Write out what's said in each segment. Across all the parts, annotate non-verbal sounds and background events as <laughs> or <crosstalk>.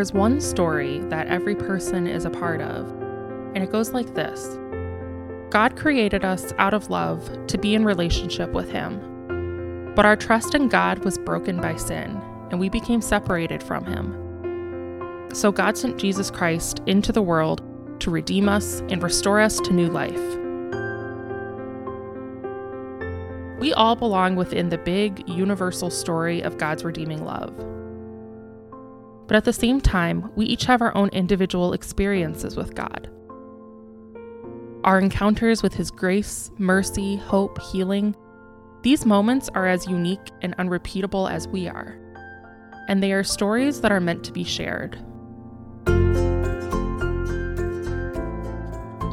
There's one story that every person is a part of, and it goes like this God created us out of love to be in relationship with Him. But our trust in God was broken by sin, and we became separated from Him. So God sent Jesus Christ into the world to redeem us and restore us to new life. We all belong within the big, universal story of God's redeeming love. But at the same time, we each have our own individual experiences with God. Our encounters with His grace, mercy, hope, healing, these moments are as unique and unrepeatable as we are. And they are stories that are meant to be shared.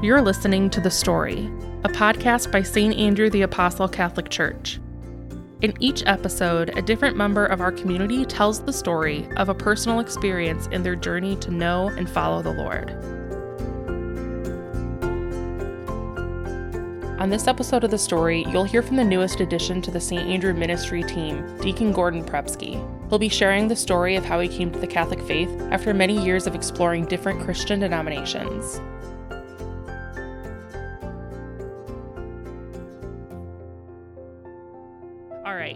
You're listening to The Story, a podcast by St. Andrew the Apostle Catholic Church. In each episode, a different member of our community tells the story of a personal experience in their journey to know and follow the Lord. On this episode of The Story, you'll hear from the newest addition to the St. Andrew ministry team, Deacon Gordon Prepsky. He'll be sharing the story of how he came to the Catholic faith after many years of exploring different Christian denominations.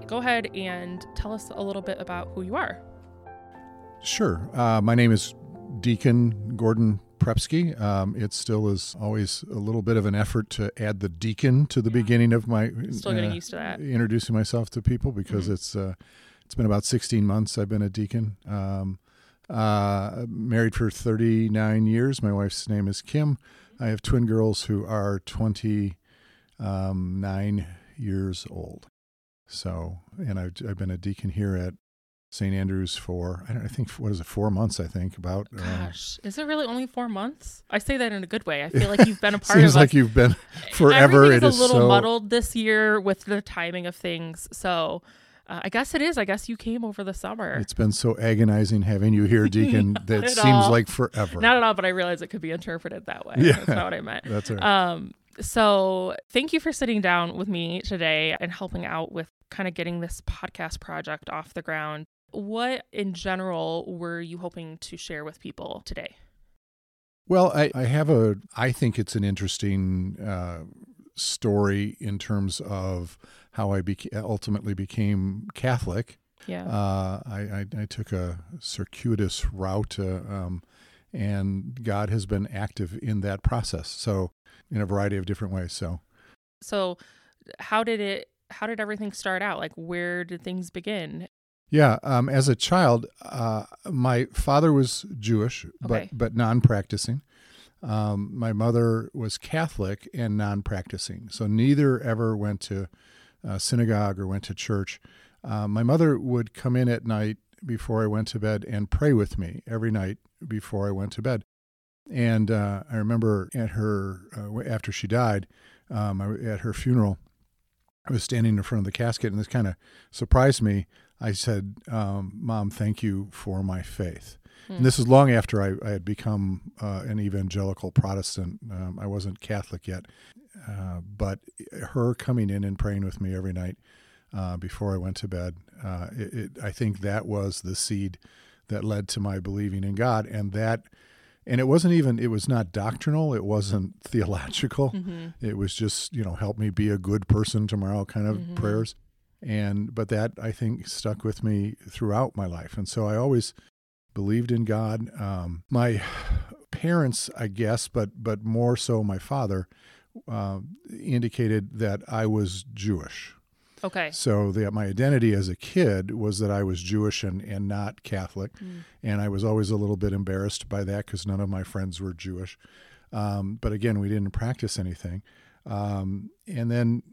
Go ahead and tell us a little bit about who you are. Sure. Uh, my name is Deacon Gordon Prepsky. Um, it still is always a little bit of an effort to add the deacon to the Yeah. beginning of my Still getting uh, used to that. introducing myself to people because Mhm. it's uh, it's been about 16 months I've been a deacon. Um, uh, married for 39 years. My wife's name is Kim. I have twin girls who are 29 years old. So, and I've, I've been a deacon here at St. Andrews for I, don't, I think what is it four months I think about. uh, Gosh, is it really only four months? I say that in a good way. I feel like you've been a <laughs> part of. Seems of like us. you've been <laughs> forever. It a is little so muddled this year with the timing of things. So uh, I guess it is. I guess you came over the summer. It's been so agonizing having you here, <laughs> Deacon. That seems all. like forever. Not at all, but I realize it could be interpreted that way. Yeah. That's not what I meant. That's right. Um, so thank you for sitting down with me today and helping out with kind of getting this podcast project off the ground. What in general were you hoping to share with people today? Well, I, I have a, I think it's an interesting uh, story in terms of how I beca- ultimately became Catholic. Yeah. Uh, I, I, I took a circuitous route, uh, um, and God has been active in that process. So, in a variety of different ways. So, so how did it how did everything start out? Like where did things begin? yeah, um, as a child, uh, my father was Jewish, Okay. but but non-practicing. Um, my mother was Catholic and non-practicing, so neither ever went to uh, synagogue or went to church. Uh, my mother would come in at night before I went to bed and pray with me every night before I went to bed. And uh, I remember at her uh, after she died, um, I, at her funeral, I was standing in front of the casket, and this kind of surprised me. I said, um, "Mom, thank you for my faith." Hmm. And this is long after I, I had become uh, an evangelical Protestant. Um, I wasn't Catholic yet, uh, but her coming in and praying with me every night uh, before I went to bed, uh, it, it, I think that was the seed that led to my believing in God, and that, and it wasn't even, it was not doctrinal, it wasn't <laughs> theological, Mhm. it was just you know help me be a good person tomorrow kind of Mhm. prayers, and but that I think stuck with me throughout my life, and so I always believed in God. Um, my parents, I guess, but but more so my father, uh, indicated that I was Jewish. Okay. So that my identity as a kid was that I was Jewish and, and not Catholic, Mm. and I was always a little bit embarrassed by that because none of my friends were Jewish. Um, but again, we didn't practice anything. Um, and then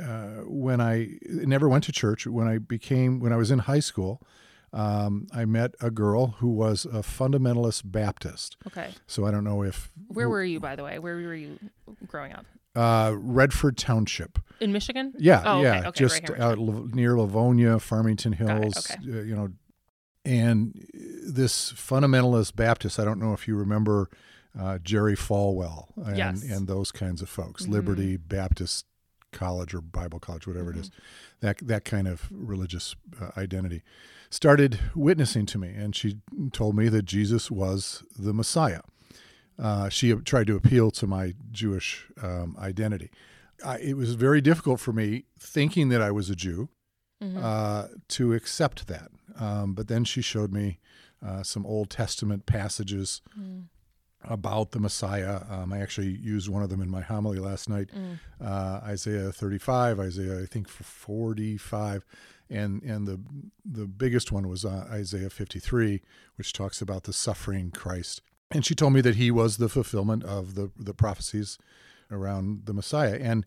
uh, when I never went to church, when I became when I was in high school, um, I met a girl who was a fundamentalist Baptist. Okay. So I don't know if Where were you, by the way? Where were you growing up? Uh, Redford Township. In Michigan? Yeah, Oh, okay, yeah, okay, just right here, out near Livonia, Farmington Got it, Hills. okay. uh, you know, and this fundamentalist Baptist. I don't know if you remember uh, Jerry Falwell and Yes. and those kinds of folks, Mhm. Liberty Baptist college or Bible college, whatever mm-hmm. it is, that that kind of religious uh, identity, started witnessing to me, and she told me that Jesus was the Messiah. Uh, she tried to appeal to my Jewish um, identity. I, it was very difficult for me, thinking that I was a Jew, mm-hmm. uh, to accept that. Um, but then she showed me uh, some Old Testament passages mm about the Messiah. Um, I actually used one of them in my homily last night, mm. uh, Isaiah 35, Isaiah I think 45, and and the the biggest one was uh, Isaiah 53, which talks about the suffering Christ. And she told me that he was the fulfillment of the the prophecies around the Messiah. And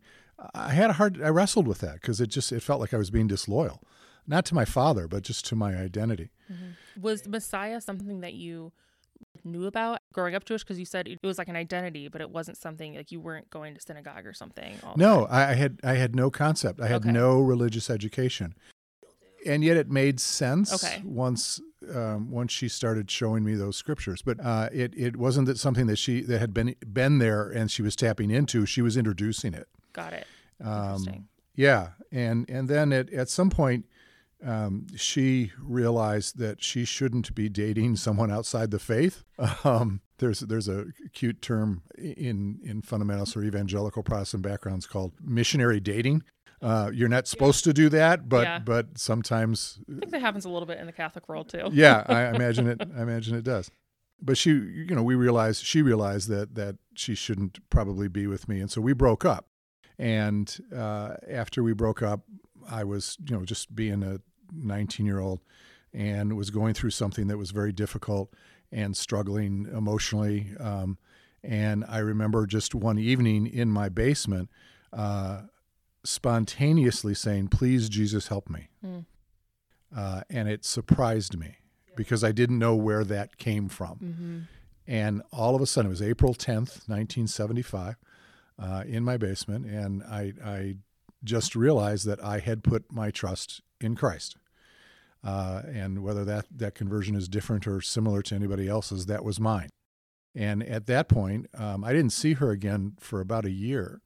I had a hard I wrestled with that because it just it felt like I was being disloyal, not to my father, but just to my identity. Mm-hmm. Was the Messiah something that you knew about growing up Jewish? Because you said it was like an identity, but it wasn't something like you weren't going to synagogue or something. no, I had I had no concept. I had okay. no religious education, and yet it made sense okay. once um, once she started showing me those scriptures. But uh, it it wasn't that something that she that had been been there and she was tapping into. She was introducing it. Got it. Um, Interesting. Yeah, and and then at at some point um, she realized that she shouldn't be dating someone outside the faith. <laughs> Um, there's there's a cute term in in fundamentalist or evangelical Protestant backgrounds called missionary dating. Uh, you're not supposed yeah. to do that, but yeah. but sometimes I think that happens a little bit in the Catholic world too. yeah, I <laughs> imagine it. I imagine it does. But she, you know, we realized she realized that that she shouldn't probably be with me, and so we broke up. And uh, after we broke up, I was, you know, just being a 19 year old and was going through something that was very difficult and struggling emotionally. Um, and I remember just one evening in my basement, uh, spontaneously saying, Please, Jesus, help me. Mm. Uh, and it surprised me because I didn't know where that came from. Mm-hmm. And all of a sudden, it was April 10th, 1975, uh, in my basement. And I, I just realized that I had put my trust in Christ. Uh, and whether that, that conversion is different or similar to anybody else's, that was mine. And at that point, um, I didn't see her again for about a year.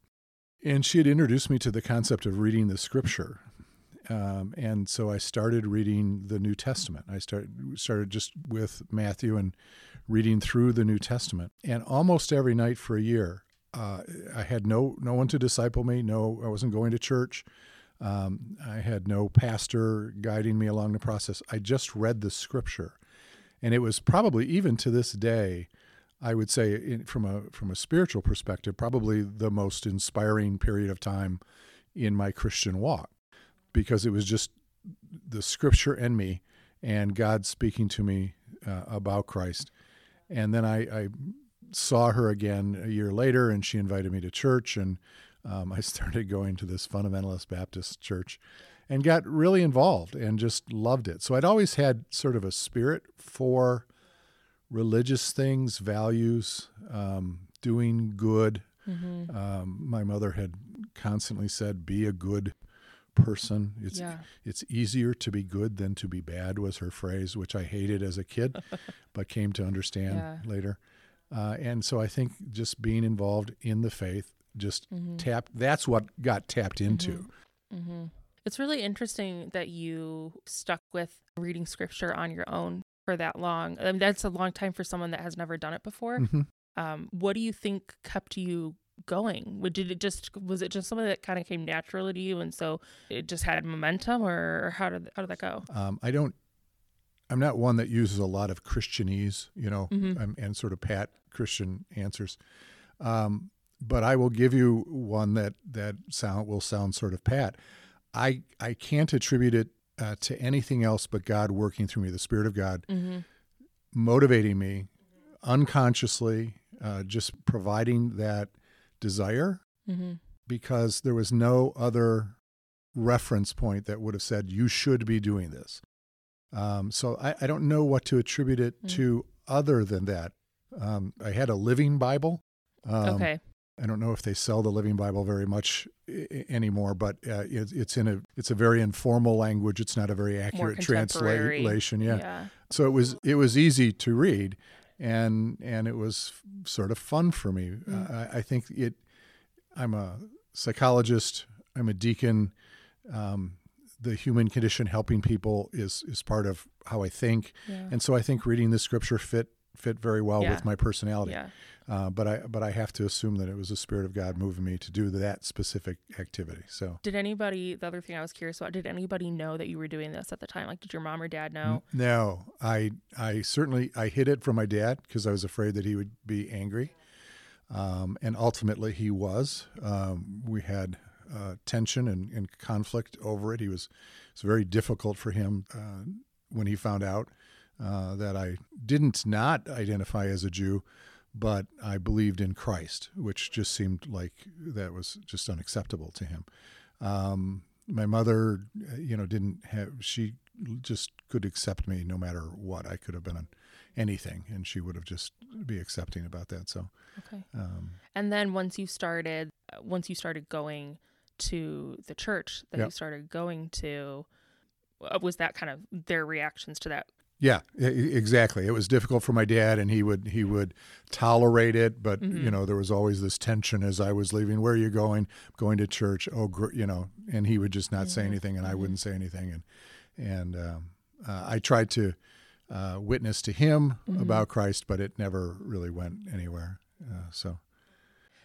And she had introduced me to the concept of reading the scripture. Um, and so I started reading the New Testament. I started started just with Matthew and reading through the New Testament. And almost every night for a year, uh, I had no no one to disciple me. No, I wasn't going to church. Um, I had no pastor guiding me along the process. I just read the scripture, and it was probably even to this day, I would say, in, from a from a spiritual perspective, probably the most inspiring period of time in my Christian walk, because it was just the scripture and me, and God speaking to me uh, about Christ, and then I, I saw her again a year later, and she invited me to church, and um, I <laughs> started going to this fundamentalist Baptist church and got really involved and just loved it. So I'd always had sort of a spirit for religious things, values, um, doing good. Mm-hmm. Um, my mother had constantly said, "Be a good person." It's yeah. it's easier to be good than to be bad was her phrase, which I hated as a kid, <laughs> but came to understand yeah. later. Uh, and so I think just being involved in the faith just mm-hmm. tap that's what got tapped into mm-hmm. Mm-hmm. it's really interesting that you stuck with reading scripture on your own for that long I mean, that's a long time for someone that has never done it before mm-hmm. um, what do you think kept you going did it just was it just something that kind of came naturally to you and so it just had momentum or how did, how did that go um, i don't i'm not one that uses a lot of christianese you know mm-hmm. and, and, sort of pat christian answers um, but I will give you one that that sound will sound sort of pat. I I can't attribute it uh, to anything else but God working through me, the Spirit of God, mm-hmm. motivating me unconsciously, uh, just providing that desire, mm-hmm. because there was no other reference point that would have said you should be doing this. Um, so I, I, don't know what to attribute it mm-hmm. to other than that. Um, I had a living Bible. Um, okay. I don't know if they sell the Living Bible very much anymore, but uh, it, it's in a it's a very informal language. It's not a very accurate translation. Yeah. yeah. So it was it was easy to read, and and it was sort of fun for me. Mm. Uh, I, I think it. I'm a psychologist. I'm a deacon. Um, the human condition, helping people, is is part of how I think, Yeah. and so I think reading the scripture fit fit very well Yeah. with my personality. yeah. Uh, but I but I have to assume that it was the spirit of God moving me to do that specific activity. So Did anybody, the other thing I was curious about, did anybody know that you were doing this at the time? Like, did your mom or dad know? no, I I certainly I hid it from my dad because I was afraid that he would be angry, um, and ultimately he was. Um, we had uh, tension and, and conflict over it. He was it was very difficult for him uh, when he found out uh, that I didn't not identify as a Jew, but I believed in Christ, which just seemed like that was just unacceptable to him. Um, my mother, uh, you know, didn't have, she just could accept me no matter what. I could have been on anything and she would have just be accepting about that. So, Okay. um, And then once you started, uh, once you started going to the church that Yep. you started going to, was that kind of their reactions to that? Yeah, exactly. It was difficult for my dad and he would, he would tolerate it, but you know, there was always this tension as I was leaving. Where are you going? Going to church. Oh, gr- you know, and he would just not say anything and I wouldn't say anything. And, and, um, uh, I tried to, uh, witness to him about Christ, but it never really went anywhere. Uh, so,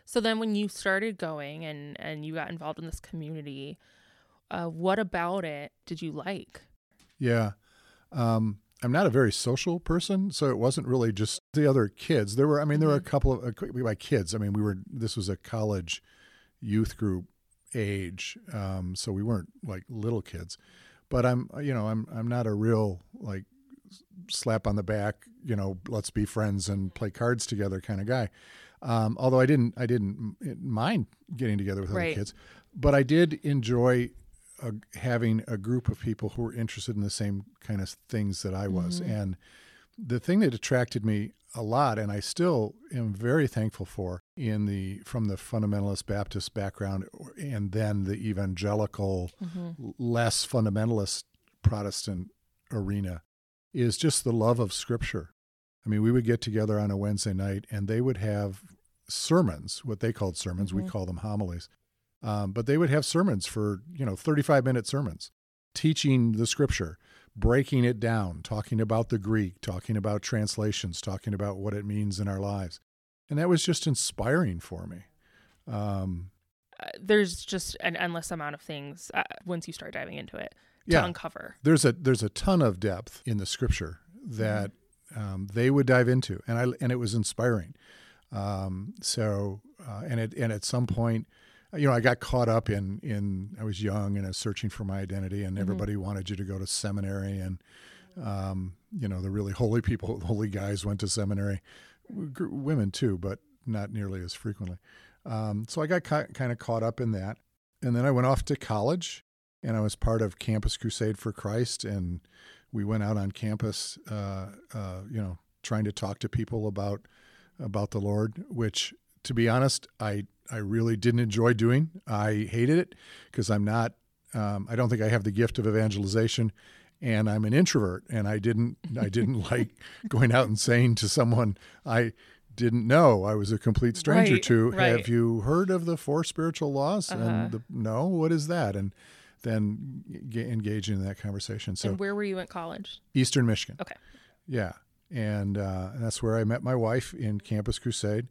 So then when you started going and and you got involved in this community, uh, what about it did you like? Yeah. Um, I'm not a very social person, so it wasn't really just the other kids. There were, I mean, there were a couple of, uh, by kids, I mean, we were, this was a college youth group age, um, so we weren't like little kids. But I'm, you know, I'm, I'm not a real like slap on the back, you know, let's be friends and play cards together kind of guy. Um, although I didn't, I didn't mind getting together with other Right. kids, but I did enjoy uh, having a group of people who were interested in the same kind of things that I was. And the thing that attracted me a lot, and I still am very thankful for, in the from the fundamentalist Baptist background, and then the evangelical, l- less fundamentalist Protestant arena, is just the love of Scripture. I mean, we would get together on a Wednesday night, and they would have sermons, what they called sermons. We call them homilies. Um, but they would have sermons for, you know, 35 minute sermons, teaching the scripture, breaking it down, talking about the Greek, talking about translations, talking about what it means in our lives. And that was just inspiring for me. Um, Uh, there's just an endless amount of things uh, once you start diving into it to Yeah. uncover. there's a there's a ton of depth in the scripture that um, they would dive into, and I and it was inspiring. Um, so uh, and it and at some point, you know, I got caught up in in I was young and I was searching for my identity, and everybody wanted you to go to seminary, and um, you know, the really holy people, <laughs> holy guys went to seminary, women too, but not nearly as frequently. Um, so I got ki- kind of caught up in that, and then I went off to college and I was part of Campus Crusade for Christ, and we went out on campus, uh, uh, you know, trying to talk to people about about the Lord. Which, to be honest, I I really didn't enjoy doing. I hated it because I'm not. Um, I don't think I have the gift of evangelization, and I'm an introvert, and I didn't I didn't <laughs> like going out and saying to someone I didn't know I was a complete stranger Right, to. right. Have you heard of the four spiritual laws? Uh-huh. And the, no, what is that? And then g- engaging in that conversation. So and where were you at college? Eastern Michigan. Okay. Yeah, and, uh, and that's where I met my wife in Campus Crusade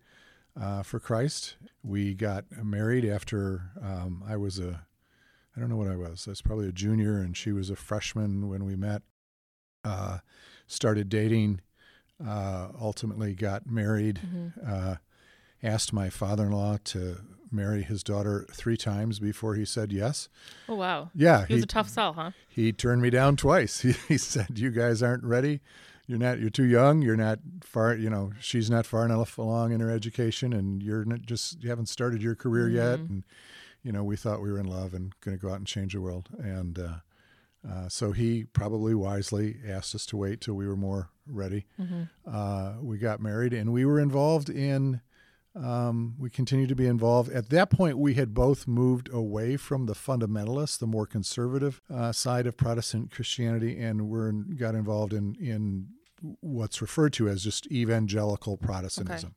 uh, for Christ. We got married after um, I was a, I don't know what I was. I was probably a junior, and she was a freshman when we met. Uh, started dating. Uh, ultimately, got married. Uh, asked my father-in-law to marry his daughter three times before he said yes. Oh wow. Yeah, He was a tough sell, huh? he turned me down twice. <laughs> He, he said, "You guys aren't ready. You're not. You're too young. You're not far. You know, she's not far enough along in her education, and you're not just you haven't started your career yet." And you know, we thought we were in love and going to go out and change the world. And uh, uh, so he probably wisely asked us to wait till we were more ready. Uh, we got married, and we were involved in. Um, we continued to be involved. At that point, we had both moved away from the fundamentalists, the more conservative uh, side of Protestant Christianity, and were got involved in in what's referred to as just evangelical Protestantism.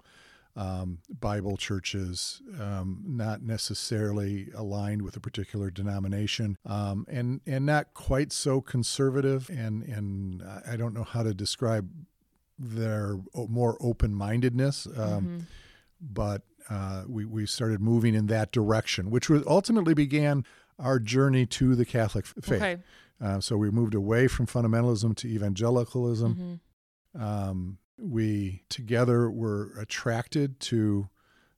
um, Bible churches, um, not necessarily aligned with a particular denomination, um, and and not quite so conservative. And and I don't know how to describe their more open mindedness, um, Mm-hmm. but uh, we we started moving in that direction, which was ultimately began our journey to the Catholic faith. Okay. Uh, so we moved away from fundamentalism to evangelicalism Mhm. Um, we together were attracted to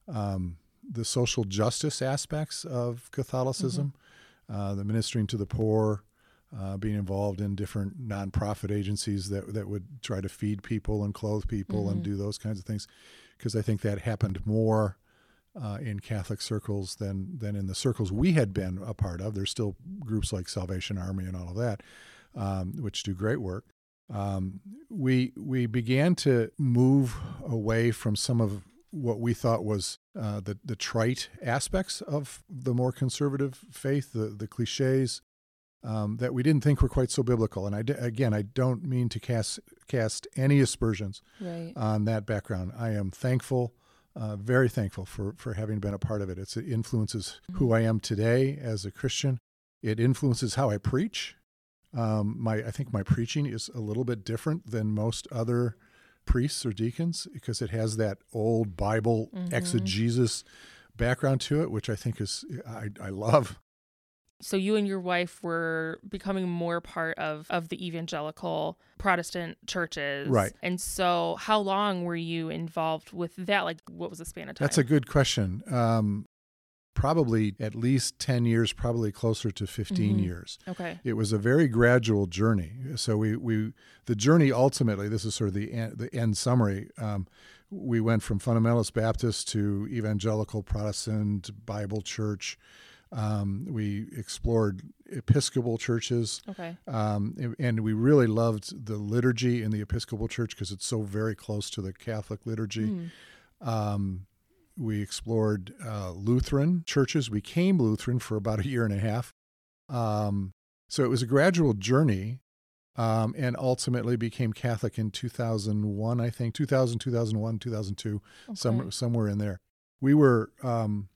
um, the social justice aspects of Catholicism, uh, the ministering to the poor, uh, being involved in different nonprofit agencies that that would try to feed people and clothe people and Mhm. do those kinds of things, because I think that happened more. Uh, in Catholic circles than than in the circles we had been a part of. There's still groups like Salvation Army and all of that, um, which do great work um, we we began to move away from some of what we thought was uh, the the trite aspects of the more conservative faith, the the cliches um, that we didn't think were quite so biblical. And I again, I don't mean to cast cast any aspersions Right. on that background. I am thankful. Uh, very thankful for, for having been a part of it. It's, it influences who I am today as a Christian. It influences how I preach. Um, my I think my preaching is a little bit different than most other priests or deacons because it has that old Bible Mhm. exegesis background to it, which I think is I, I love. so you and your wife were becoming more part of of the evangelical Protestant churches, Right. And so, how long were you involved with that? Like, what was the span of time? That's a good question. Um, probably at least ten years, probably closer to 15 Mhm. years. okay. it was a very gradual journey. So we, we the journey ultimately this is sort of the end, the end summary. Um, we went from fundamentalist Baptist to evangelical Protestant Bible Church. Um, we explored Episcopal churches, Okay. um, and we really loved the liturgy in the Episcopal Church because it's so very close to the Catholic liturgy. Mm. Um, we explored uh, Lutheran churches. We became Lutheran for about a year and a half. Um, so it was a gradual journey um, and ultimately became Catholic in 2001, I think, 2000, 2001, 2002, some, somewhere in there. We were um,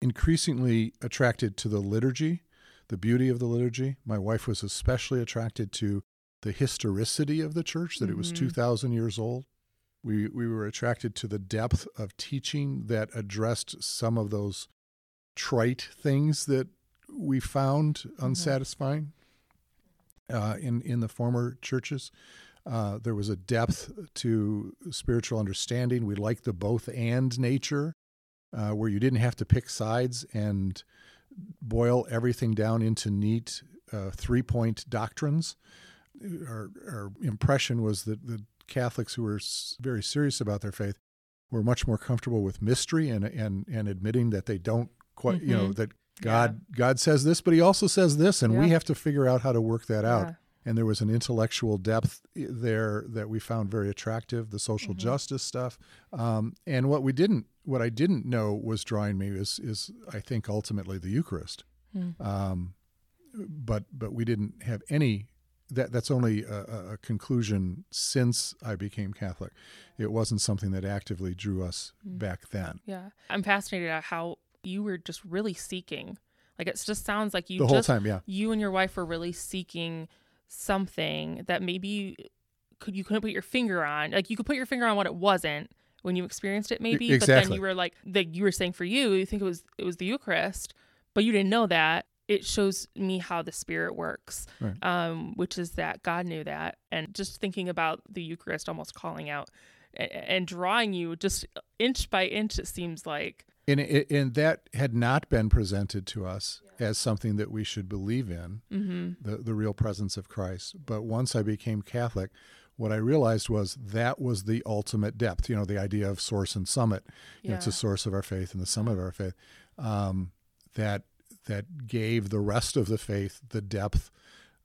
increasingly attracted to the liturgy, the beauty of the liturgy. My wife was especially attracted to the historicity of the church, that it was Mhm. 2,000 years old. We, we were attracted to the depth of teaching that addressed some of those trite things that we found unsatisfying uh, in, in the former churches. Uh, there was a depth to spiritual understanding. We liked the both and nature, uh, where you didn't have to pick sides and boil everything down into neat uh, three point doctrines. Our, our impression was that the Catholics who were very serious about their faith were much more comfortable with mystery and and and admitting that they don't quite you know Mhm. that God God says this, but He also says this, and we have to figure out how to work that out Yeah. and there was an intellectual depth there that we found very attractive the social Mhm. justice stuff um, and what we didn't what i didn't know was drawing me is is i think ultimately the eucharist Mm. um, but but we didn't have any that that's only a, a- conclusion since i became catholic it wasn't something that actively drew us Mm. back then Yeah. I'm fascinated at how you were just really seeking. Like it just sounds like you the whole just time yeah you and your wife were really seeking something that maybe could you couldn't put your finger on. Like you could put your finger on what it wasn't when you experienced it maybe, Exactly. but then you were like like you were saying for you, you think it was it was the Eucharist, but you didn't know that. It shows me how the spirit works. Right. Um, which is that God knew that. And just thinking about the Eucharist almost calling out and drawing you just inch by inch it seems like and, and that had not been presented to us as something that we should believe in hmm the, the real presence of Christ. But once I became Catholic, what I realized was that was the ultimate depth. You know, the idea of source and summit. You know, it's Yeah. a source of our faith and the summit of our faith. Um, that that gave the rest of the faith the depth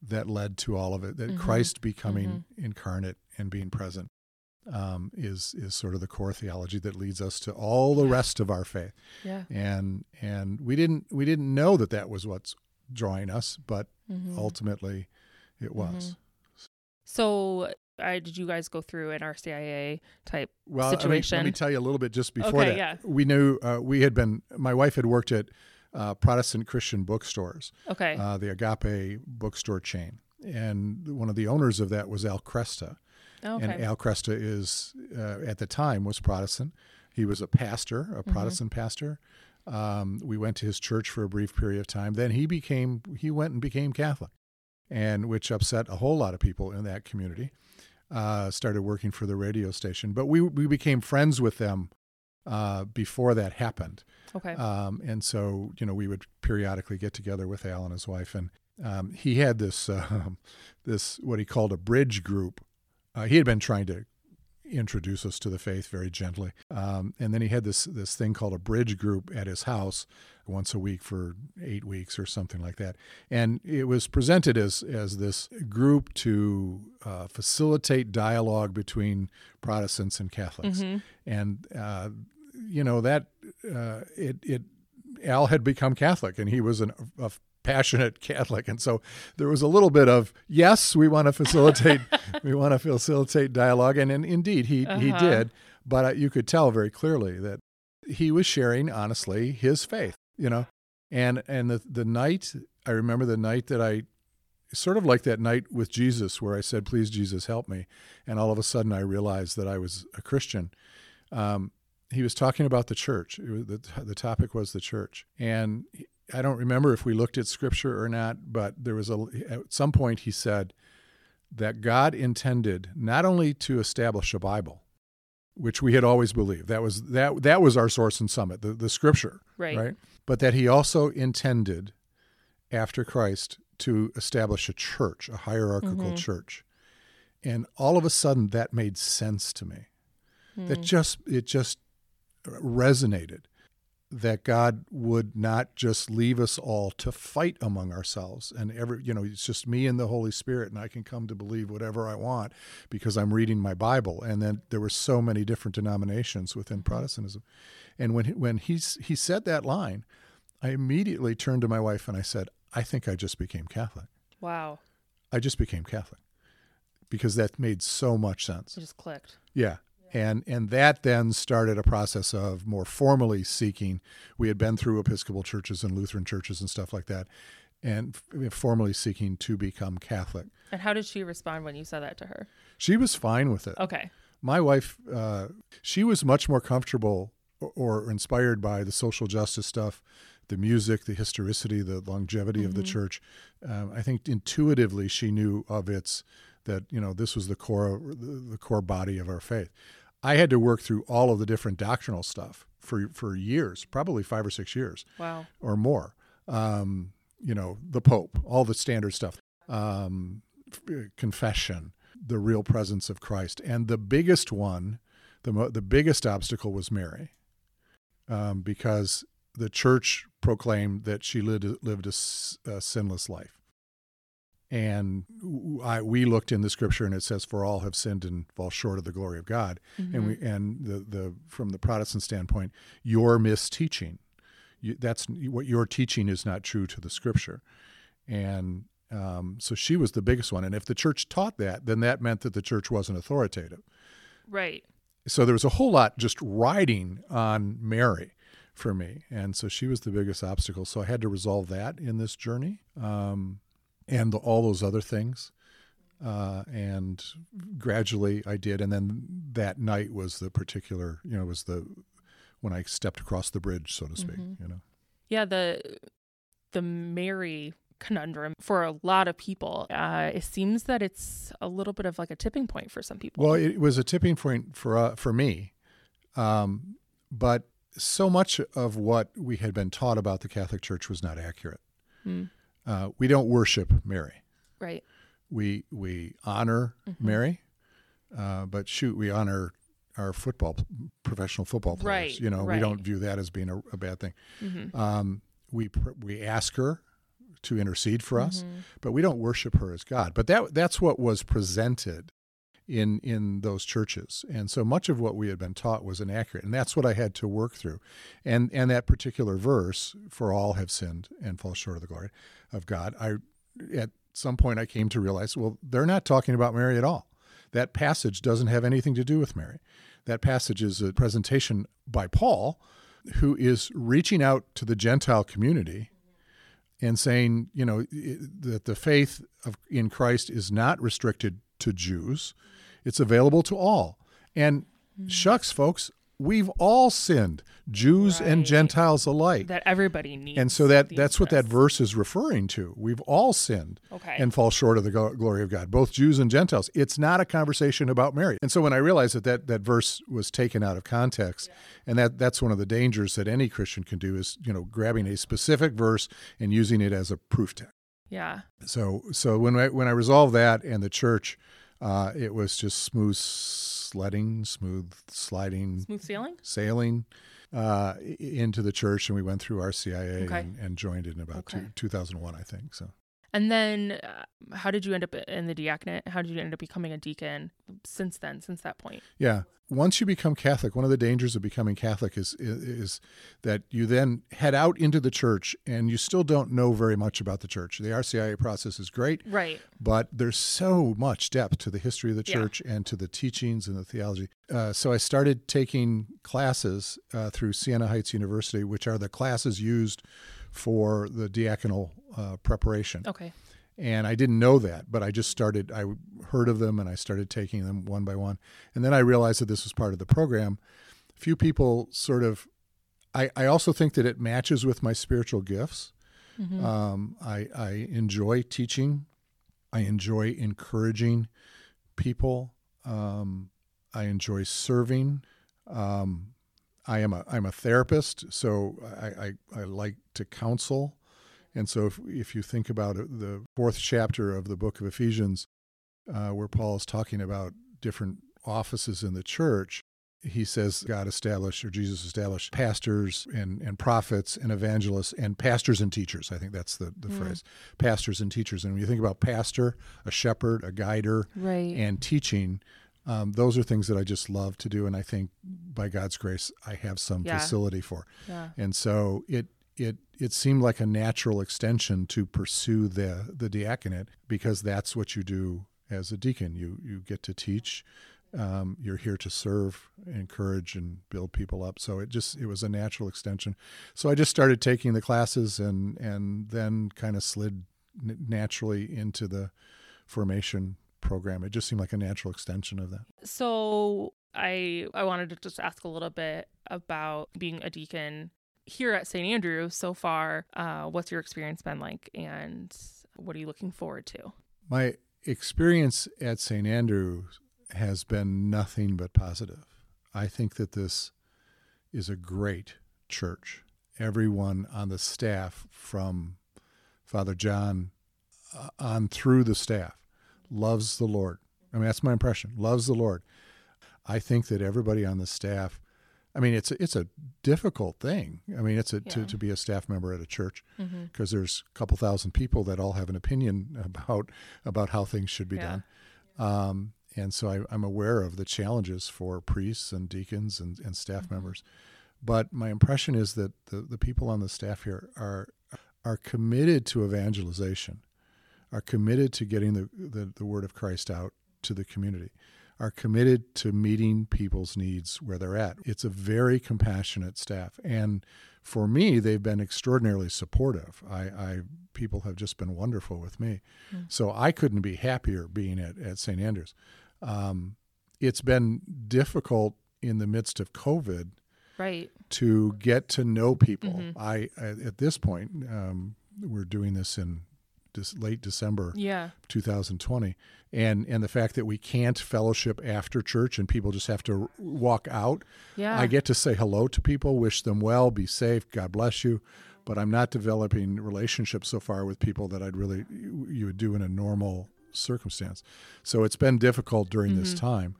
that led to all of it. That Mhm. Christ becoming incarnate and being present um, is is sort of the core theology that leads us to all the rest of our faith yeah. and and we didn't we didn't know that that was what's drawing us but Mhm. ultimately it was So I, did you guys go through an RCIA type well, I mean, situation? let me tell you a little bit just before Okay, that. yeah. We knew uh, we had been. My wife had worked at uh, Protestant Christian bookstores, okay. uh, the Agape bookstore chain, and one of the owners of that was Al Kresta. okay. And Al Kresta is uh, at the time was Protestant. He was a pastor, Mm-hmm. a Protestant pastor. Um, we went to his church for a brief period of time. Then he became he went and became Catholic, and which upset a whole lot of people in that community. Uh, started working for the radio station, but we we became friends with them uh, before that happened. okay. Um, and so, you know, we would periodically get together with Al and his wife, and um, he had this <laughs> um, this what he called a bridge group. Uh, he had been trying to introduce us to the faith very gently, um, and then he had this this thing called a bridge group at his house once a week for eight weeks or something like that. And it was presented as as this group to uh, facilitate dialogue between Protestants and Catholics, Mhm. and uh, you know that uh, it it Al had become Catholic and he was an, a passionate <laughs> Catholic, and so there was a little bit of yes, we want to facilitate <laughs> we want to facilitate dialogue, and, and indeed he he Uh-huh. did, but uh, you could tell very clearly that he was sharing honestly his faith, you know, and and the the night I remember the night that I sort of like that night with Jesus where I said, "Please, Jesus, help me," and all of a sudden I realized that I was a Christian. Um, he was talking about the church. It was, the, the topic was the church, and I don't remember if we looked at scripture or not, but there was a at some point he said that God intended not only to establish a Bible, which we had always believed that was that that was our source and summit, the, the scripture, right. right? But that he also intended after Christ to establish a church, a hierarchical Mhm. church. And all of a sudden that made sense to me. That Mm. just it just resonated that God would not just leave us all to fight among ourselves and every you know it's just me and the Holy Spirit and I can come to believe whatever I want because I'm reading my Bible and then there were so many different denominations within Protestantism and when he, when he's he said that line I immediately turned to my wife and I said I think I just became Catholic Wow. I just became Catholic because that made so much sense It just clicked. yeah. And and that then started a process of more formally seeking. We had been through Episcopal churches and Lutheran churches and stuff like that, and f- formally seeking to become Catholic. And how did she respond when you said that to her? She was fine with it. Okay. My wife, uh, she was much more comfortable or, inspired by the social justice stuff, the music, the historicity, the longevity of the church. Um, I think intuitively she knew of its that you know this was the core the, the core body of our faith. I had to work through all of the different doctrinal stuff for for years, probably five or six years Wow. or more. Um, you know, the Pope, all the standard stuff, um, confession, the real presence of Christ, and the biggest one, the mo- the biggest obstacle was Mary, um, because the church proclaimed that she lived lived a, s- a sinless life. And I, we looked in the scripture, and it says, "For all have sinned and fall short of the glory of God." And we and the the from the Protestant standpoint, you're misteaching. You, that's what you're teaching is not true to the scripture, and um, so she was the biggest one. And if the church taught that, then that meant that the church wasn't authoritative. Right. So there was a whole lot just riding on Mary for me, and so she was the biggest obstacle. So I had to resolve that in this journey, um, and the, all those other things. Uh, and gradually I did, and then that night was the particular, you know, was the when I stepped across the bridge, so to speak. You know, Yeah, the the Mary conundrum for a lot of people. Uh, it seems that it's a little bit of like a tipping point for some people. Well, it was a tipping point for uh, for me, um, but so much of what we had been taught about the Catholic Church was not accurate. Hmm. Uh, we don't worship Mary. right. We we honor Mm-hmm. Mary, uh, but shoot, we honor our football professional football players. Right, you know, we don't view that as being a, a bad thing. Mhm. Um, we pr- we ask her to intercede for us, Mhm. but we don't worship her as God. But that that's what was presented in in those churches, and so much of what we had been taught was inaccurate, and that's what I had to work through. And and that particular verse, "For all have sinned and fall short of the glory of God," I at some point I came to realize, well, they're not talking about Mary at all. that passage doesn't have anything to do with Mary. That passage is a presentation by Paul, who is reaching out to the Gentile community and saying, you know, that the faith of, in Christ is not restricted to Jews, it's available to all. And mm-hmm. shucks, folks, we've all sinned, Jews and Gentiles alike. That everybody needs. and so that that's what that verse is referring to. We've all sinned Okay. and fall short of the glory of God, both Jews and Gentiles. It's not a conversation about Mary. And so when I realized that that, that verse was taken out of context, and that that's one of the dangers that any Christian can do is, you know, grabbing a specific verse and using it as a proof text. Yeah. So so when I when I resolved that and the church, uh, it was just smooth sledding, smooth sliding, Smooth sailing. sailing uh, into the church, and we went through RCIA Okay. and, and joined in about Okay. two, 2001, I think. So And then, uh, how did you end up in the diaconate? How did you end up becoming a deacon since then, since that point? yeah, once you become Catholic, one of the dangers of becoming Catholic is is that you then head out into the church and you still don't know very much about the church. The RCIA process is great, Right. but there's so much depth to the history of the Yeah. church and to the teachings and the theology. Uh, so I started taking classes uh, through Siena Heights University, which are the classes used for the diaconal uh, preparation. Okay. And I didn't know that, but I just started, I heard of them and I started taking them one by one. And then I realized that this was part of the program. Few people sort of, I, I also think that it matches with my spiritual gifts. Mm-hmm. Um, I, I enjoy teaching, I enjoy encouraging people, um, I enjoy serving. Um, I am a I'm a therapist, so I, I, I like to counsel. And so, if, if you think about it, the fourth chapter of the book of Ephesians, uh, where Paul is talking about different offices in the church, he says God established or Jesus established pastors and, and prophets and evangelists and pastors and teachers. I think that's the, the phrase pastors and teachers. And when you think about pastor, a shepherd, a guider, Right. and teaching, um, those are things that I just love to do. And I think by God's grace, I have some Yeah. facility for. yeah. And so it it it seemed like a natural extension to pursue the the diaconate because that's what you do as a deacon. You you get to teach. Um, you're here to serve, encourage, and build people up. So it just it was a natural extension. So I just started taking the classes and and then kind of slid n- naturally into the formation program. It just seemed like a natural extension of that. So I I wanted to just ask a little bit about being a deacon here at St. Andrew so far. Uh, what's your experience been like, and what are you looking forward to? My experience at St. Andrew has been nothing but positive. I think that this is a great church. Everyone on the staff, from Father John uh, on through the staff, loves the Lord. I mean, that's my impression. Loves the Lord. I think that everybody on the staff. I mean, it's a, it's a difficult thing. I mean, it's a, to Yeah. to be a staff member at a church Mm-hmm. because there's a couple thousand people that all have an opinion about about how things should be Yeah. done. Um, and so I, I'm aware of the challenges for priests and deacons and, and staff Mm-hmm. members. But my impression is that the, the people on the staff here are are committed to evangelization, are committed to getting the, the, the word of Christ out to the community, are committed to meeting people's needs where they're at. It's a very compassionate staff. And for me, they've been extraordinarily supportive. I, I people have just been wonderful with me. So I couldn't be happier being at, at St. Andrews. Um, it's been difficult in the midst of COVID Right. to get to know people. Mm-hmm. I at at this point, um, we're doing this in late December Yeah. 2020, and and the fact that we can't fellowship after church and people just have to walk out. Yeah. I get to say hello to people, wish them well, be safe, God bless you. But I'm not developing relationships so far with people that I'd really you would do in a normal circumstance. So it's been difficult during this Mm-hmm. time.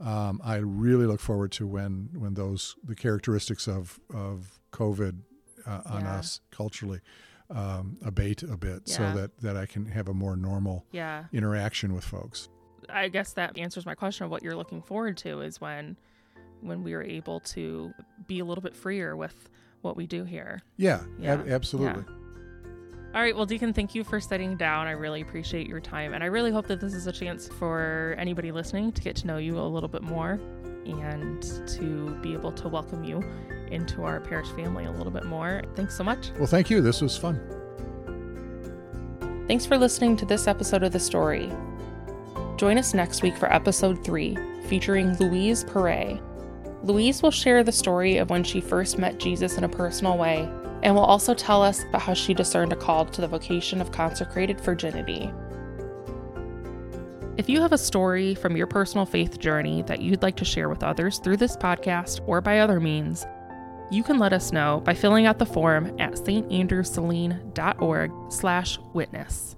Um, I really look forward to when when those the characteristics of of COVID uh, on Yeah. us culturally um, abate a bit, so that that I can have a more normal Yeah. interaction with folks. I guess that answers my question of what you're looking forward to is when when we are able to be a little bit freer with what we do here. Yeah, Yeah. ab- absolutely. All right, well, Deacon, thank you for sitting down. I really appreciate your time. And I really hope that this is a chance for anybody listening to get to know you a little bit more and to be able to welcome you into our parish family a little bit more. Thanks so much. Well, thank you. This was fun. Thanks for listening to this episode of The Story. Join us next week for episode 3, featuring Louise Perret. Louise will share the story of when she first met Jesus in a personal way and will also tell us about how she discerned a call to the vocation of consecrated virginity. If you have a story from your personal faith journey that you'd like to share with others through this podcast or by other means, you can let us know by filling out the form at standrewsaline.org slash witness.